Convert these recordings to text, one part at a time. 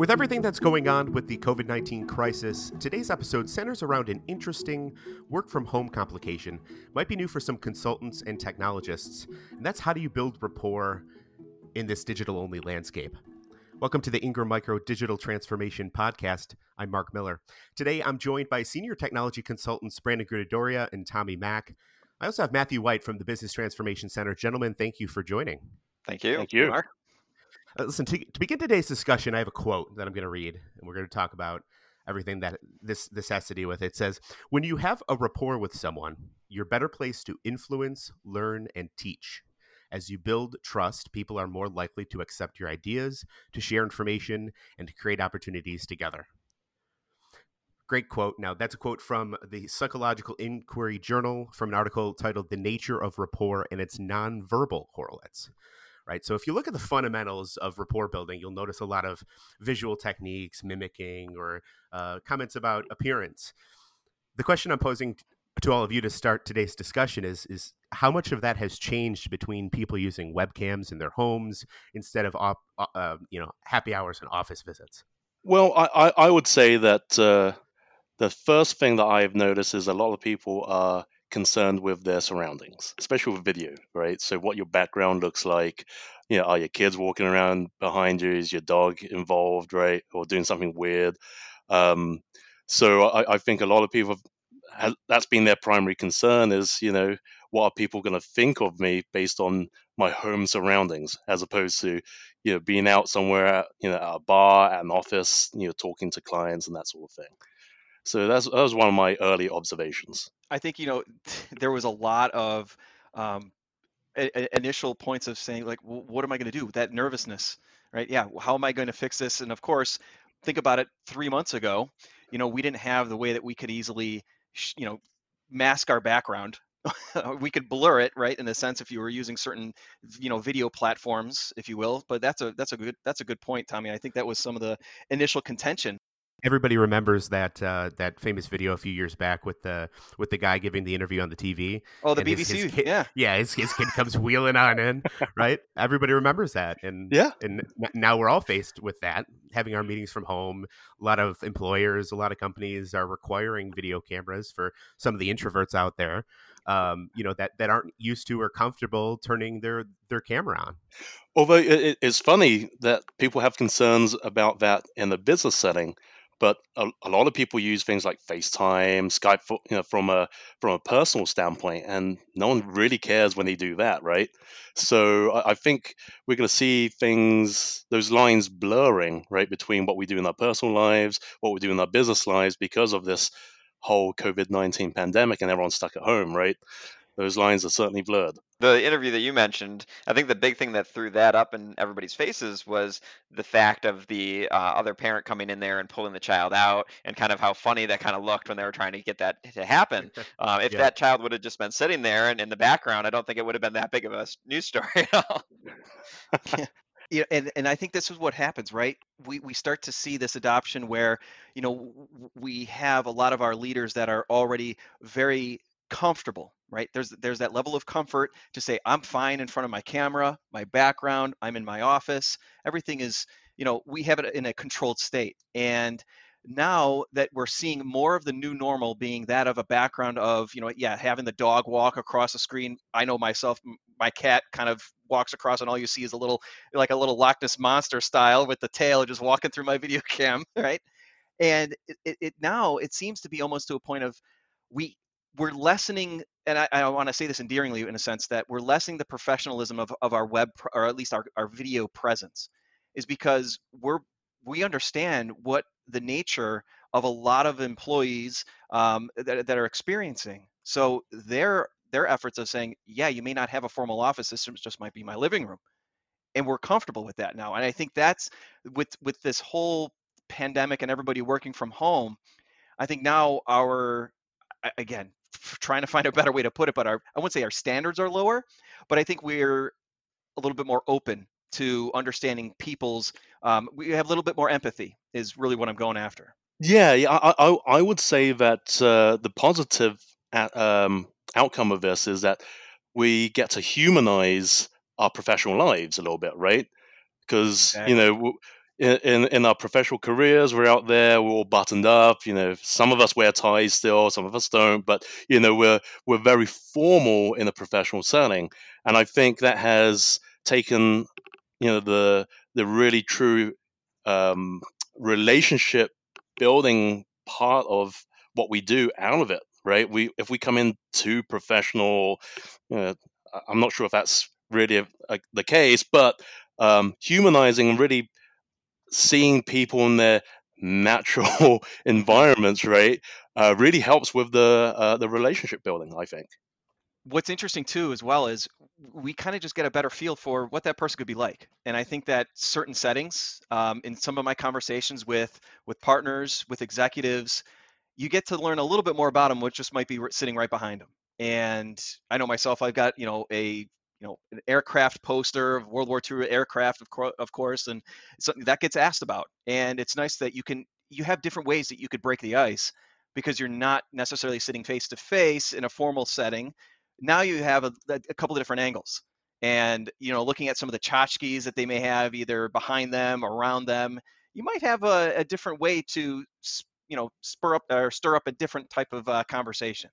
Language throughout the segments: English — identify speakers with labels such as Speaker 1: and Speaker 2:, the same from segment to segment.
Speaker 1: With everything that's going on with the COVID 19 crisis, today's episode centers around an interesting work from home complication. Might be new for some consultants and technologists, and that's how do you build rapport in this digital only landscape? Welcome to the Ingram Micro Digital Transformation Podcast. I'm Mark Miller. Today, I'm joined by senior technology consultants Brandon Grunadoria and Tommy Mack. I also have Matthew White from the Business Transformation Center. Gentlemen, thank you for joining.
Speaker 2: Thank you.
Speaker 3: Thank you.
Speaker 2: Mark.
Speaker 1: Uh, listen, to, to begin today's discussion, I have a quote that I'm going to read, and we're going to talk about everything that this this has to do with. It says, "When you have a rapport with someone, you're better placed to influence, learn, and teach. As you build trust, people are more likely to accept your ideas, to share information, and to create opportunities together." Great quote. Now, that's a quote from the Psychological Inquiry Journal from an article titled The Nature of Rapport and Its Nonverbal Correlates right? So if you look at the fundamentals of rapport building, you'll notice a lot of visual techniques, mimicking, or uh, comments about appearance. The question I'm posing to all of you to start today's discussion is is how much of that has changed between people using webcams in their homes instead of op, uh, you know happy hours and office visits.
Speaker 3: Well, I, I would say that uh, the first thing that I've noticed is a lot of people are concerned with their surroundings, especially with video, right? So what your background looks like, you know, are your kids walking around behind you? Is your dog involved, right, or doing something weird? Um, so I, I, think a lot of people have, that's been their primary concern is you know what are people going to think of me based on my home surroundings as opposed to you know being out somewhere you know at a bar at an office you know talking to clients and that sort of thing so that's that was one of my early observations
Speaker 2: I think you know there was a lot of um, a, initial points of saying like, what am I going to do? With that nervousness, right? Yeah, how am I going to fix this? And of course, think about it. Three months ago, you know, we didn't have the way that we could easily, you know, mask our background. we could blur it, right? In a sense, if you were using certain, you know, video platforms, if you will. But that's a that's a good that's a good point, Tommy. I think that was some of the initial contention
Speaker 1: everybody remembers that uh, that famous video a few years back with the with the guy giving the interview on the TV.
Speaker 2: Oh, the BBC, his, his kid,
Speaker 1: yeah, yeah. His, his kid comes wheeling on in, right? Everybody remembers that, and
Speaker 3: yeah,
Speaker 1: and now we're all faced with that, having our meetings from home. A lot of employers, a lot of companies are requiring video cameras for some of the introverts out there. Um, you know that that aren't used to or comfortable turning their their camera on.
Speaker 3: Although it, it's funny that people have concerns about that in the business setting, but a, a, lot of people use things like FaceTime, Skype, for, you know, from a from a personal standpoint, and no one really cares when they do that, right? So I, I think we're going to see things, those lines blurring, right, between what we do in our personal lives, what we do in our business lives, because of this whole COVID nineteen pandemic, and everyone's stuck at home, right? Those lines are certainly blurred.
Speaker 4: The interview that you mentioned, I think the big thing that threw that up in everybody's faces was the fact of the uh, other parent coming in there and pulling the child out, and kind of how funny that kind of looked when they were trying to get that to happen. Uh, if yeah. that child would have just been sitting there and in the background, I don't think it would have been that big of a news story at all.
Speaker 2: yeah, and and I think this is what happens, right? We we start to see this adoption where you know we have a lot of our leaders that are already very comfortable right? There's there's that level of comfort to say i'm fine in front of my camera my background i'm in my office. Everything is you know we have it in a controlled state. And now that we're seeing more of the new normal being that of a background of you know yeah having the dog walk across the screen. I know myself my cat kind of walks across and all you see is a little like a little loch ness monster style with the tail just walking through my video cam right? And it, it, now it seems to be almost to a point of we we're lessening and I, I want to say this endearingly in a sense that we're lessening the professionalism of, of our web or at least our, our video presence is because we're we understand what the nature of a lot of employees um, that, that are experiencing. So their their efforts of saying yeah you may not have a formal office this just might be my living room. And we're comfortable with that now and i think that's with with this whole pandemic and everybody working from home i think now our again trying to find a better way to put it, but our I wouldn't say our standards are lower, but I think we're a little bit more open to understanding people's. Um, we have a little bit more empathy. Is really what I'm going after.
Speaker 3: Yeah, yeah. I I, I would say that uh, the positive at, um, outcome of this is that we get to humanize our professional lives a little bit, right? Because exactly. you know in, in, our professional careers, we're out there, we're all buttoned up. You know, some of us wear ties still, some of us don't, but you know, we're we're very formal in a professional setting, and I think that has taken you know the the really true um, relationship building part of what we do out of it right we if we come in too professional you know, i'm not sure if that's really a, a, the case but um, humanizing and really seeing people in their natural environments, right, uh, really helps with the uh, the relationship building. I think.
Speaker 2: What's interesting too, as well, is we kind of just get a better feel for what that person could be like, and I think that certain settings, um, in some of my conversations with with partners, with executives, you get to learn a little bit more about them, which just might be sitting right behind them. And I know myself, I've got you know a you know an aircraft poster of World War II aircraft, of, co- of course, and something that gets asked about. And it's nice that you can you have different ways that you could break the ice because you're not necessarily sitting face to face in a formal setting. Now you have a, a couple of different angles, and you know looking at some of the tchotchkes that they may have either behind them or around them, you might have a, a different way to you know spur up or stir up a different type of uh, conversation.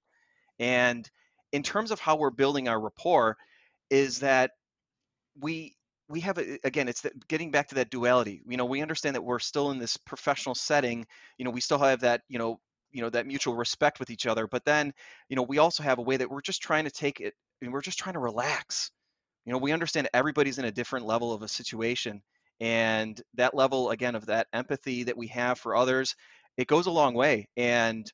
Speaker 2: And in terms of how we're building our rapport, is that we we have a, again it's that getting back to that duality you know we understand that we're still in this professional setting you know we still have that you know you know that mutual respect with each other but then you know we also have a way that we're just trying to take it and we're just trying to relax. You know we understand everybody's in a different level of a situation and that level again of that empathy that we have for others it goes a long way and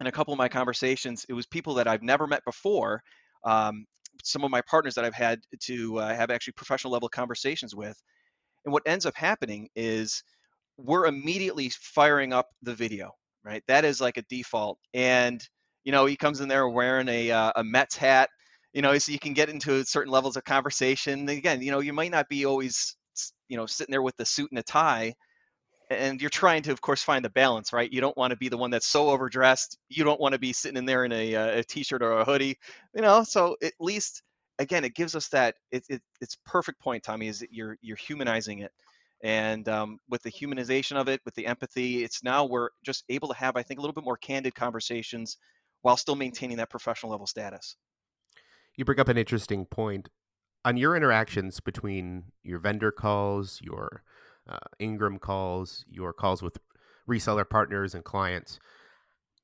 Speaker 2: in a couple of my conversations it was people that i've never met before um, some of my partners that I've had to uh, have actually professional level conversations with. And what ends up happening is we're immediately firing up the video, right? That is like a default. And, you know, he comes in there wearing a, uh, a Mets hat, you know, so you can get into certain levels of conversation. Again, you know, you might not be always, you know, sitting there with the suit and a tie, and you're trying to of course find the balance right? You don't want to be the one that's so overdressed. You don't want to be sitting in there in a, uh, a t-shirt or a hoodie you know? So at least again it gives us that it, it, it's perfect point tommy is that you're you're humanizing it. And um, with the humanization of it with the empathy it's now we're just able to have i think a little bit more candid conversations while still maintaining that professional level status.
Speaker 1: You bring up an interesting point. On your interactions between your vendor calls your uh, Ingram calls, your calls with reseller partners and clients.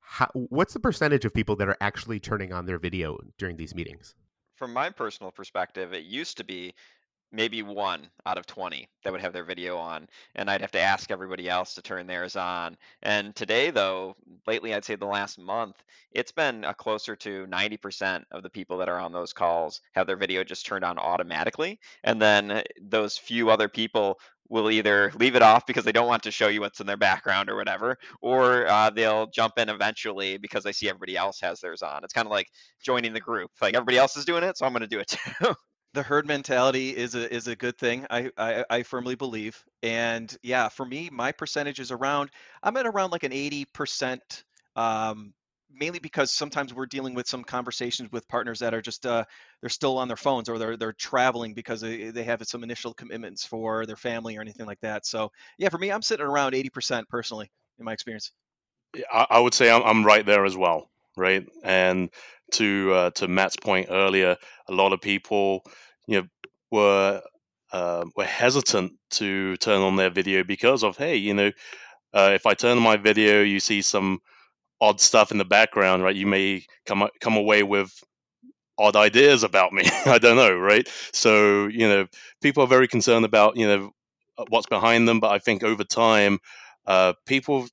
Speaker 1: How, what's the percentage of people that are actually turning on their video during these meetings?
Speaker 4: From my personal perspective, it used to be maybe one out of 20 that would have their video on and i'd have to ask everybody else to turn theirs on and today though lately i'd say the last month it's been a closer to 90% of the people that are on those calls have their video just turned on automatically and then those few other people will either leave it off because they don't want to show you what's in their background or whatever, or uh, they'll jump in eventually because they see everybody else has theirs on. It's kind of like joining the group. Like everybody else is doing it, so I'm going to do it too.
Speaker 2: the herd mentality is a is a good thing. I, I I firmly believe, and yeah, for me, my percentage is around. I'm at around like an 80 percent. Um, mainly because sometimes we're dealing with some conversations with partners that are just uh, they're still on their phones or they're they're traveling because they, they have some initial commitments for their family or anything like that. So yeah, for me, I'm sitting around 80% personally in my experience.
Speaker 3: I, I would say I'm, I'm right there as well, right? And to uh, to Matt's point earlier, a lot of people, you know, were uh, were hesitant to turn on their video because of hey, you know, uh, if I turn on my video, you see some odd stuff in the background, right? You may come come away with odd ideas about me. I don't know, right? So you know, people are very concerned about you know what's behind them, but I think over time, uh, people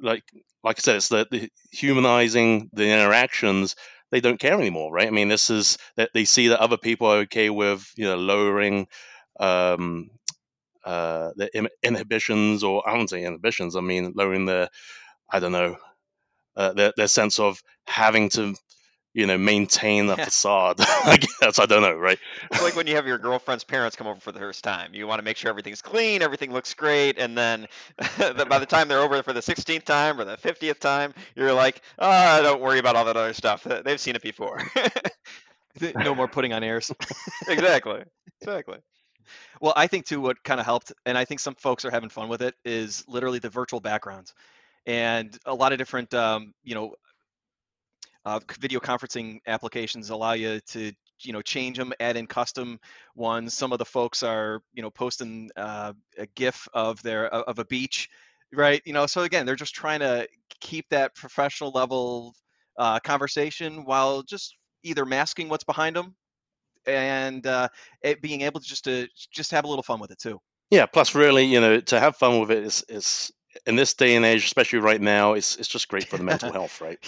Speaker 3: like like I said, it's the, the humanizing the interactions. They don't care anymore, right? I mean, this is that they see that other people are okay with you know lowering um, uh, the inhibitions, or I don't say inhibitions. I mean lowering the I don't know uh, their, their sense of having to you know maintain a yeah. facade i guess. I don't know right?
Speaker 4: It's like when you have your girlfriend's parents come over for the first time. You want to make sure everything's clean everything looks great and then by the time they're over for the 16th time or the 50th time you're like oh don't worry about all that other stuff. They've seen it before.
Speaker 2: No more putting on airs.
Speaker 4: Exactly. Exactly.
Speaker 2: Well, I think too what kind of helped, and I think some folks are having fun with it, is literally the virtual backgrounds, and a lot of different, um, you know, uh, video conferencing applications allow you to you know change them add in custom ones. Some of the folks are you know posting uh, a gif of their of a beach right? You know so again they're just trying to keep that professional level uh, conversation while just either masking what's behind them and uh, being able to just to just have a little fun with it too.
Speaker 3: Yeah plus really you know to have fun with it is is in this day and age especially right now it's it's just great for the mental health right?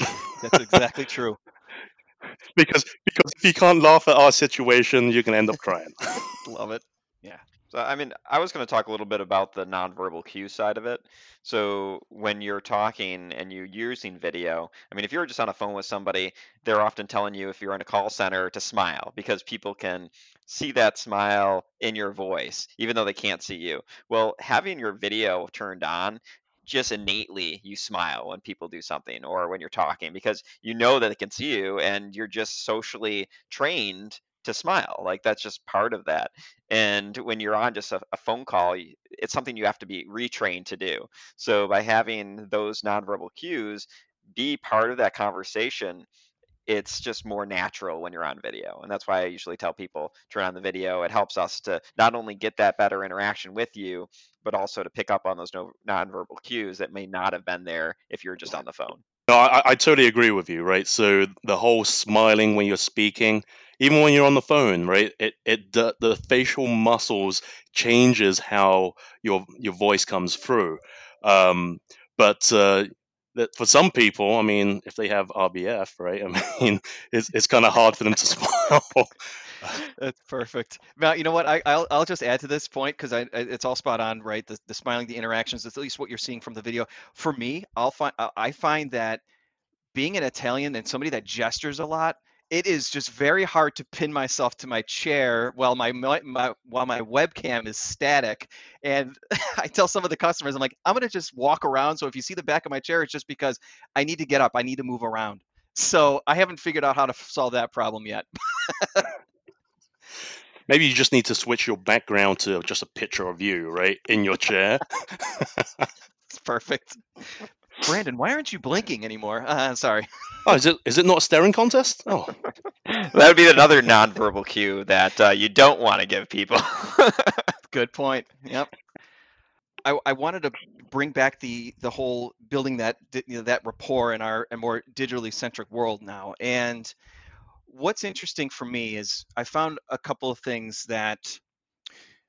Speaker 2: That's exactly true.
Speaker 3: Because because if you can't laugh at our situation you can end up crying.
Speaker 2: Love it.
Speaker 4: Yeah. So, I mean, I was going to talk a little bit about the nonverbal cue side of it. So, when you're talking and you're using video, I mean, if you're just on a phone with somebody, they're often telling you if you're in a call center to smile because people can see that smile in your voice, even though they can't see you. Well, having your video turned on just innately you smile when people do something or when you're talking because you know that they can see you and you're just socially trained to smile like that's just part of that. And when you're on just a, a, phone call it's something you have to be retrained to do. So by having those nonverbal cues be part of that conversation it's just more natural when you're on video and that's why i usually tell people turn on the video it helps us to not only get that better interaction with you but also to pick up on those no, nonverbal cues that may not have been there if you're just on the phone
Speaker 3: no, I, I totally agree with you right so the whole smiling when you're speaking even when you're on the phone, right? It it the, the facial muscles changes how your your voice comes through. Um, but uh, that for some people, I mean, if they have RBF, right? I mean, it's it's kind of hard for them to smile.
Speaker 2: That's perfect. Now, you know what? I, I'll, I'll just add to this point because I, it's all spot on, right? The, the smiling, the interactions, at least what you're seeing from the video. For me, I'll find I find that being an Italian and somebody that gestures a lot, it is just very hard to pin myself to my chair while my, my while my webcam is static. And i tell some of the customers i'm like i'm going to just walk around so if you see the back of my chair it's just because i need to get up i need to move around. So i haven't figured out how to solve that problem yet.
Speaker 3: Maybe you just need to switch your background to just a picture of you right in your chair.
Speaker 2: It's perfect Brandon, why aren't you blinking anymore? Uh, sorry.
Speaker 3: Oh, is it is it not a staring contest? Oh,
Speaker 4: that would be another nonverbal cue that uh, you don't want to give people.
Speaker 2: Good point. Yep. I, I wanted to bring back the the whole building that you know, that rapport in our a more digitally centric world now. And what's interesting for me is I found a couple of things that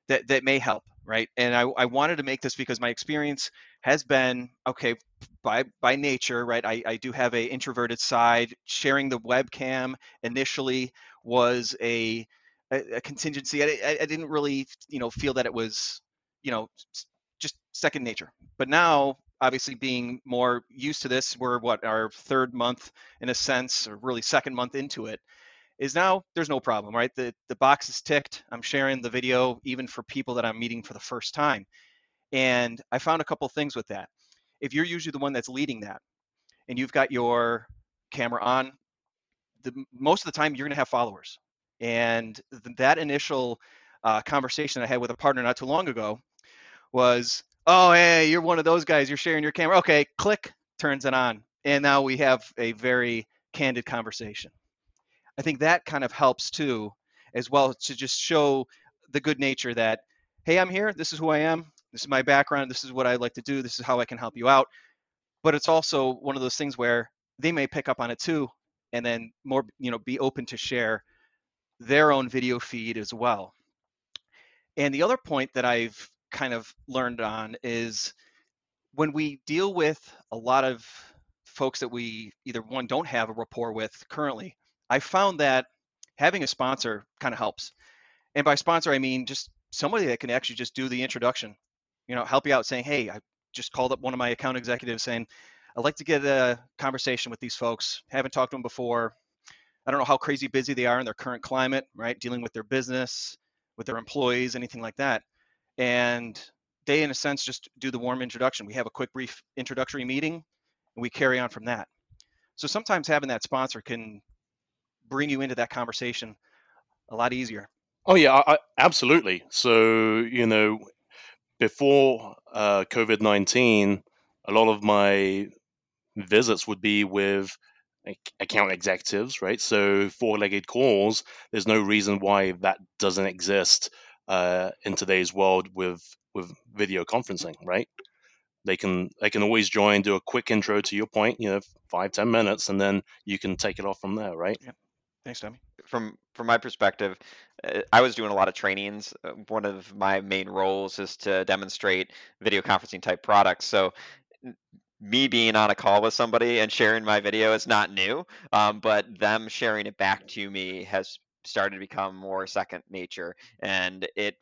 Speaker 2: that that may help, right? And I, I wanted to make this because my experience has been okay by by nature, right? I, I do have a introverted side. Sharing the webcam initially was a a, a contingency. I, I didn't really you know feel that it was you know just second nature. But now obviously being more used to this we're what our third month in a sense or really second month into it is now there's no problem right the the box is ticked i'm sharing the video even for people that i'm meeting for the first time and I found a couple things with that. If you're usually the one that's leading that and you've got your camera on, the, most of the time you're going to have followers. And th- that initial uh, conversation I had with a partner not too long ago was, oh, hey, you're one of those guys. You're sharing your camera. Okay, click, turns it on. And now we have a very candid conversation. I think that kind of helps too, as well to just show the good nature that, hey, I'm here. This is who I am. This is my background. This is what I like to do. This is how I can help you out. But it's also one of those things where they may pick up on it too, and then more, you know, be open to share their own video feed as well. And the other point that I've kind of learned on is when we deal with a lot of folks that we either one don't have a rapport with currently, I found that having a sponsor kind of helps. And by sponsor, I mean just somebody that can actually just do the introduction you know, help you out saying, hey, I just called up one of my account executives saying, I'd like to get a conversation with these folks. Haven't talked to them before. I don't know how crazy busy they are in their current climate, right? Dealing with their business, with their employees, anything like that. And they, in a sense, just do the warm introduction. We have a quick, brief introductory meeting, and we carry on from that. So sometimes having that sponsor can bring you into that conversation a lot easier.
Speaker 3: Oh yeah, I, absolutely. So you know, before uh, COVID nineteen, a lot of my visits would be with account executives, right? So four-legged calls. There's no reason why that doesn't exist uh, in today's world with with video conferencing, right? They can they can always join, do a quick intro to your point, you know, five ten minutes, and then you can take it off from there, right?
Speaker 2: Thanks, Tommy.
Speaker 4: From from my perspective, uh, I was doing a lot of trainings. Uh, one of my main roles is to demonstrate video conferencing type products. So me being on a call with somebody and sharing my video is not new, um, but them sharing it back to me has started to become more second nature, and it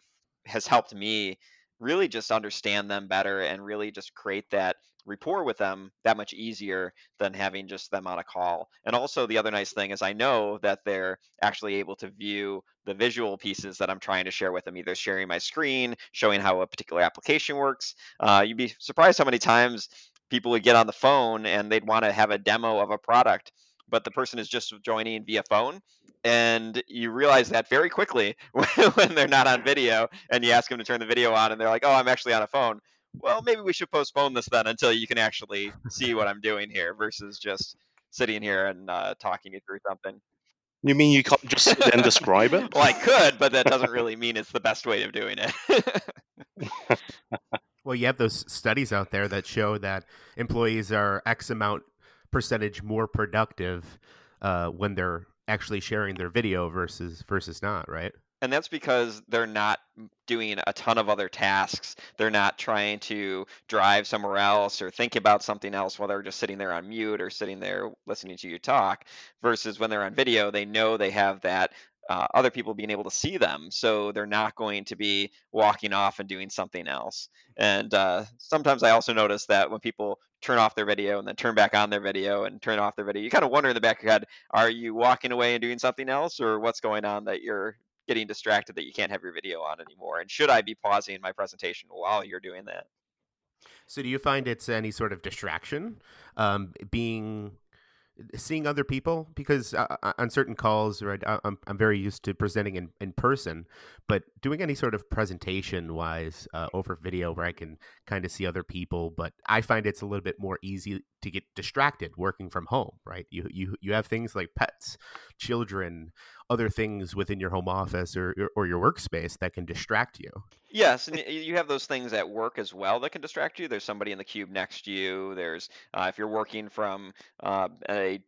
Speaker 4: has helped me really just understand them better and really just create that rapport with them that much easier than having just them on a call. And also, the other nice thing is I know that they're actually able to view the visual pieces that I'm trying to share with them, either sharing my screen, showing how a particular application works. Uh, you'd be surprised how many times people would get on the phone and they'd want to have a demo of a product but the person is just joining via phone and you realize that very quickly when they're not on video and you ask them to turn the video on and they're like oh i'm actually on a phone. Well maybe we should postpone this then until you can actually see what i'm doing here versus just sitting here and uh, talking you through something.
Speaker 3: You mean you can't just sit and describe it?
Speaker 4: Well i could but that doesn't really mean it's the best way of doing it.
Speaker 1: Well, you have those studies out there that show that employees are X amount percentage more productive uh, when they're actually sharing their video versus versus not, right?
Speaker 4: and that's because they're not doing a ton of other tasks. They're not trying to drive somewhere else or think about something else while they're just sitting there on mute or sitting there listening to you talk. Versus when they're on video, they know they have that uh, other people being able to see them. So they're not going to be walking off and doing something else. And uh, sometimes I also notice that when people turn off their video and then turn back on their video and turn off their video, you kind of wonder in the back of your head, are you walking away and doing something else or what's going on that you're getting distracted that you can't have your video on anymore? And should I be pausing my presentation while you're doing that?
Speaker 1: So do you find it's any sort of distraction um, being seeing other people because uh, uh, on certain calls right I'm, I'm very used to presenting in, in person but doing any sort of presentation wise uh, over video where i can kind of see other people but i find it's a little bit more easy to get distracted working from home right? You you, you have things like pets children other things within your home office or, or your workspace that can distract you
Speaker 4: Yes, and you have those things at work as well that can distract you. There's somebody in the cube next to you. There's uh, if you're working from uh, a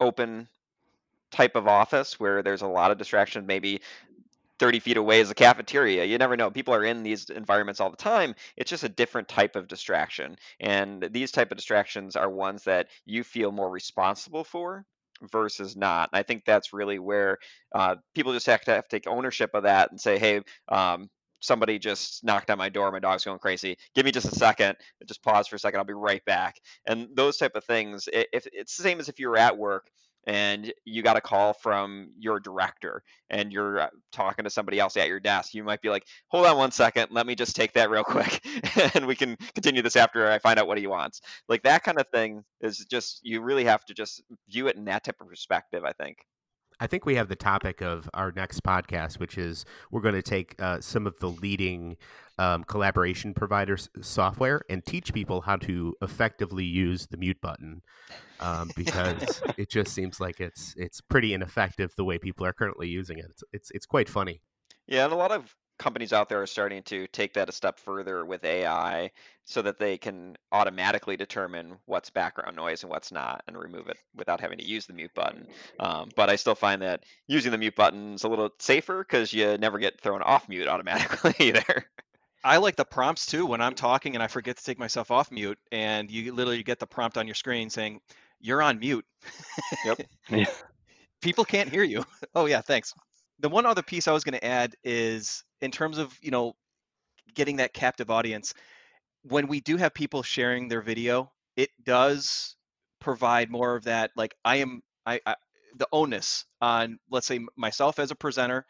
Speaker 4: open type of office where there's a lot of distraction, maybe 30 feet away is a cafeteria. You never know. People are in these environments all the time. It's just a different type of distraction. And these type of distractions are ones that you feel more responsible for versus not. And I think that's really where uh, people just have to, have to take ownership of that and say, hey, um, somebody just knocked on my door my dog's going crazy give me just a second just pause for a second i'll be right back and those type of things if it's the same as if you were at work and you got a call from your director and you're uh, talking to somebody else at your desk you might be like hold on one second let me just take that real quick and we can continue this after i find out what he wants. Like that kind of thing is just you really have to just view it in that type of perspective i think
Speaker 1: I think we have the topic of our next podcast, which is we're going to take uh, some of the leading um, collaboration providers software and teach people how to effectively use the mute button, um, because it just seems like it's it's pretty ineffective the way people are currently using it. It's it's, it's quite funny.
Speaker 4: Yeah, and a lot of companies out there are starting to take that a step further with AI so that they can automatically determine what's background noise and what's not and remove it without having to use the mute button. Um, but I still find that using the mute button is a little safer because you never get thrown off mute automatically either.
Speaker 2: I like the prompts too when I'm talking and I forget to take myself off mute and you literally get the prompt on your screen saying, You're on mute.
Speaker 4: Yep.
Speaker 2: yeah. People can't hear you. Oh, yeah, thanks. The one other piece I was going to add is in terms of you know getting that captive audience when we do have people sharing their video it does provide more of that like i am i, I the onus on let's say myself as a presenter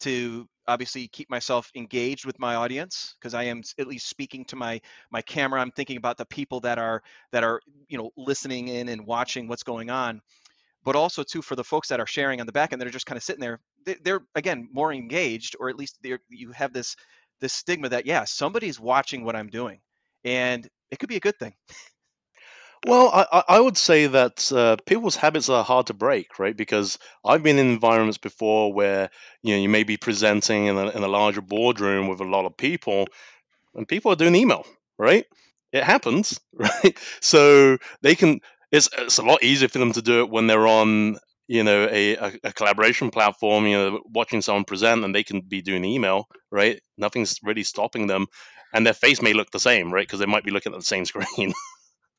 Speaker 2: to obviously keep myself engaged with my audience because i am at least speaking to my my camera. I'm thinking about the people that are that are you know listening in and watching what's going on but also too for the folks that are sharing on the back end that are just kind of sitting there. They, they're again more engaged, or at least you have this this stigma that yeah, somebody's watching what I'm doing, and it could be a good thing.
Speaker 3: Well, I, I would say that uh, people's habits are hard to break, right? Because I've been in environments before where you know you may be presenting in a, in a larger boardroom with a lot of people, and people are doing email, right? It happens, right? So they can. It's it's a lot easier for them to do it when they're on you know a, a, collaboration platform, you know, watching someone present, and they can be doing email, right? Nothing's really stopping them, and their face may look the same, right? Because they might be looking at the same screen.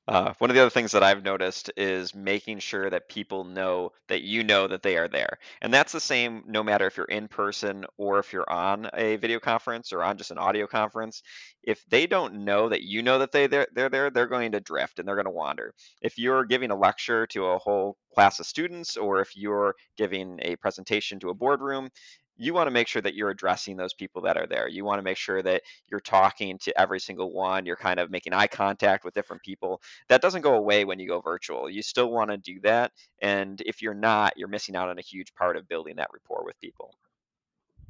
Speaker 4: Uh, one of the other things that I've noticed is making sure that people know that you know that they are there. And that's the same no matter if you're in person or if you're on a video conference or on just an audio conference. If they don't know that you know that they, they're, they're there, they're going to drift and they're going to wander. If you're giving a lecture to a whole class of students or if you're giving a presentation to a boardroom, you want to make sure that you're addressing those people that are there. You want to make sure that you're talking to every single one. You're kind of making eye contact with different people. That doesn't go away when you go virtual. You still want to do that. And if you're not, you're missing out on a huge part of building that rapport with people.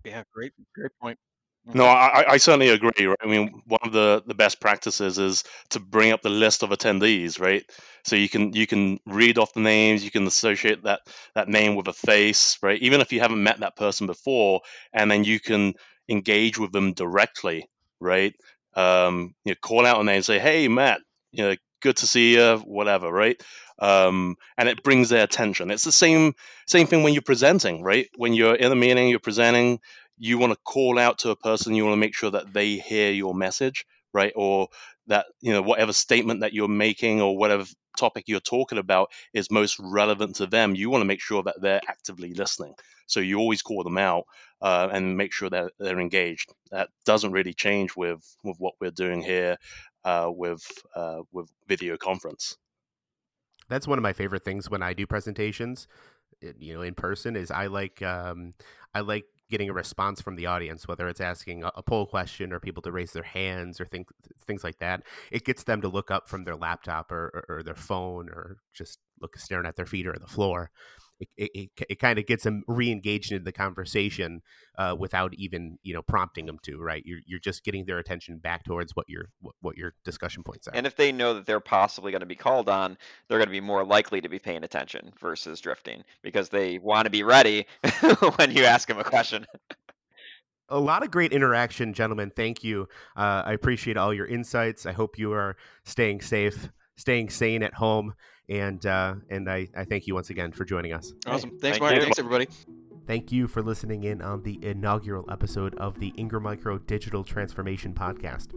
Speaker 2: Yeah, great, great point.
Speaker 3: No, I, I certainly agree. Right? I mean, one of the, the best practices is to bring up the list of attendees, right? So you can you can read off the names, you can associate that that name with a face, right? Even if you haven't met that person before, and then you can engage with them directly, right? Um, you know, call out a name and say, "Hey, Matt, you know, good to see you," whatever, right? Um, and it brings their attention. It's the same same thing when you're presenting, right? When you're in a meeting, you're presenting you want to call out to a person you want to make sure that they hear your message right? Or that you know whatever statement that you're making or whatever topic you're talking about is most relevant to them you want to make sure that they're actively listening. So you always call them out uh, and make sure that they're engaged. That doesn't really change with with what we're doing here uh, with uh, with video conference.
Speaker 1: That's one of my favorite things when i do presentations you know in person is i like um, i like getting a response from the audience, whether it's asking a, a poll question or people to raise their hands or think, things like that. It gets them to look up from their laptop or, or, or their phone or just look staring at their feet or the floor it, it, it kind of gets them re-engaged into the conversation uh, without even you know prompting them to right? You're, you're just getting their attention back towards what your what, what your discussion points are.
Speaker 4: And if they know that they're possibly going to be called on they're going to be more likely to be paying attention versus drifting because they want to be ready when you ask them a question.
Speaker 1: A lot of great interaction gentlemen. Thank you. Uh, i appreciate all your insights. I hope you are staying safe staying sane at home and uh, and I, I thank you once again for joining us.
Speaker 2: Awesome. Thanks, Thank Mark. Thanks, everybody.
Speaker 1: Thank you for listening in on the inaugural episode of the Ingram Micro Digital Transformation Podcast.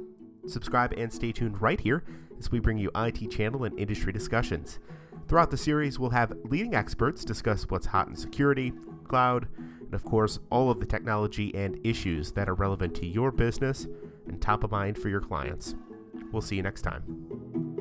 Speaker 1: Subscribe and stay tuned right here as we bring you IT channel and industry discussions. Throughout the series, we'll have leading experts discuss what's hot in security, cloud, and of course, all of the technology and issues that are relevant to your business and top of mind for your clients. We'll see you next time.